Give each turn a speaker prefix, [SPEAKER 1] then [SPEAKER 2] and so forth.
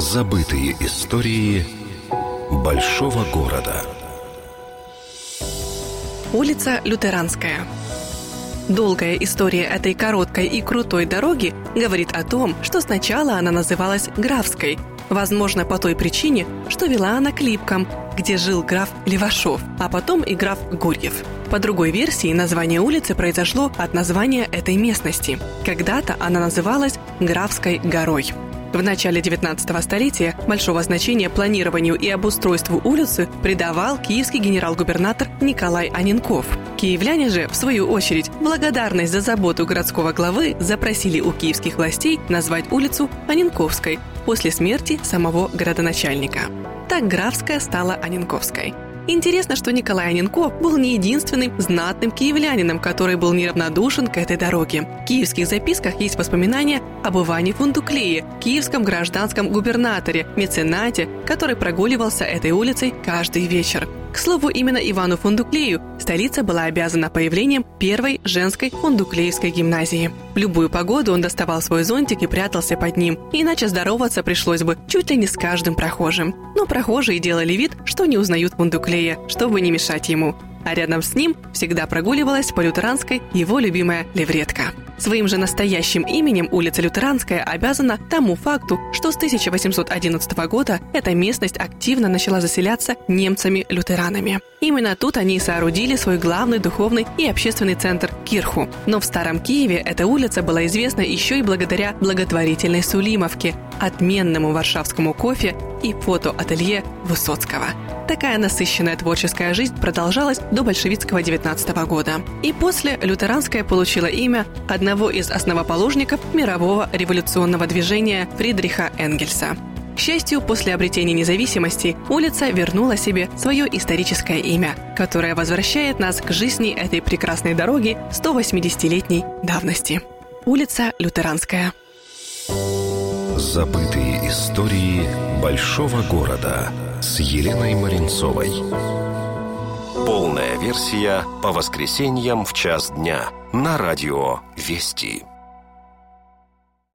[SPEAKER 1] Забытые истории большого города.
[SPEAKER 2] Улица Лютеранская. Долгая история этой короткой и крутой дороги говорит о том, что сначала она называлась Графской, возможно, по той причине, что вела она к Липкам, где жил граф Левашов, а потом и граф Гурьев. По другой версии, название улицы произошло от названия этой местности. Когда-то она называлась Графской горой. В начале 19 столетия большого значения планированию и обустройству улицы придавал киевский генерал-губернатор Николай Анинков. Киевляне же, в свою очередь, благодарность за заботу городского главы запросили у киевских властей назвать улицу Анинковской после смерти самого городоначальника. Так Графская стала Анинковской – Интересно, что Николай Аненко был не единственным знатным киевлянином, который был неравнодушен к этой дороге. В киевских записках есть воспоминания об Иване Фундуклее, киевском гражданском губернаторе, меценате, который прогуливался этой улицей каждый вечер. К слову, именно Ивану Фундуклею столица была обязана появлением первой женской фундуклеевской гимназии. Любую погоду он доставал свой зонтик и прятался под ним, иначе здороваться пришлось бы чуть ли не с каждым прохожим. Но прохожие делали вид, что не узнают Фундуклея, чтобы не мешать ему а рядом с ним всегда прогуливалась по лютеранской его любимая левретка. Своим же настоящим именем улица Лютеранская обязана тому факту, что с 1811 года эта местность активно начала заселяться немцами-лютеранами. Именно тут они и соорудили свой главный духовный и общественный центр – Кирху. Но в Старом Киеве эта улица была известна еще и благодаря благотворительной Сулимовке, отменному варшавскому кофе и фотоателье Высоцкого. Такая насыщенная творческая жизнь продолжалась до большевистского 19 года. И после лютеранская получила имя одного из основоположников мирового революционного движения Фридриха Энгельса. К счастью, после обретения независимости улица вернула себе свое историческое имя, которое возвращает нас к жизни этой прекрасной дороги 180-летней давности. Улица Лютеранская.
[SPEAKER 1] Забытые истории большого города – с Еленой Маринцовой. Полная версия по воскресеньям в час дня на радио «Вести».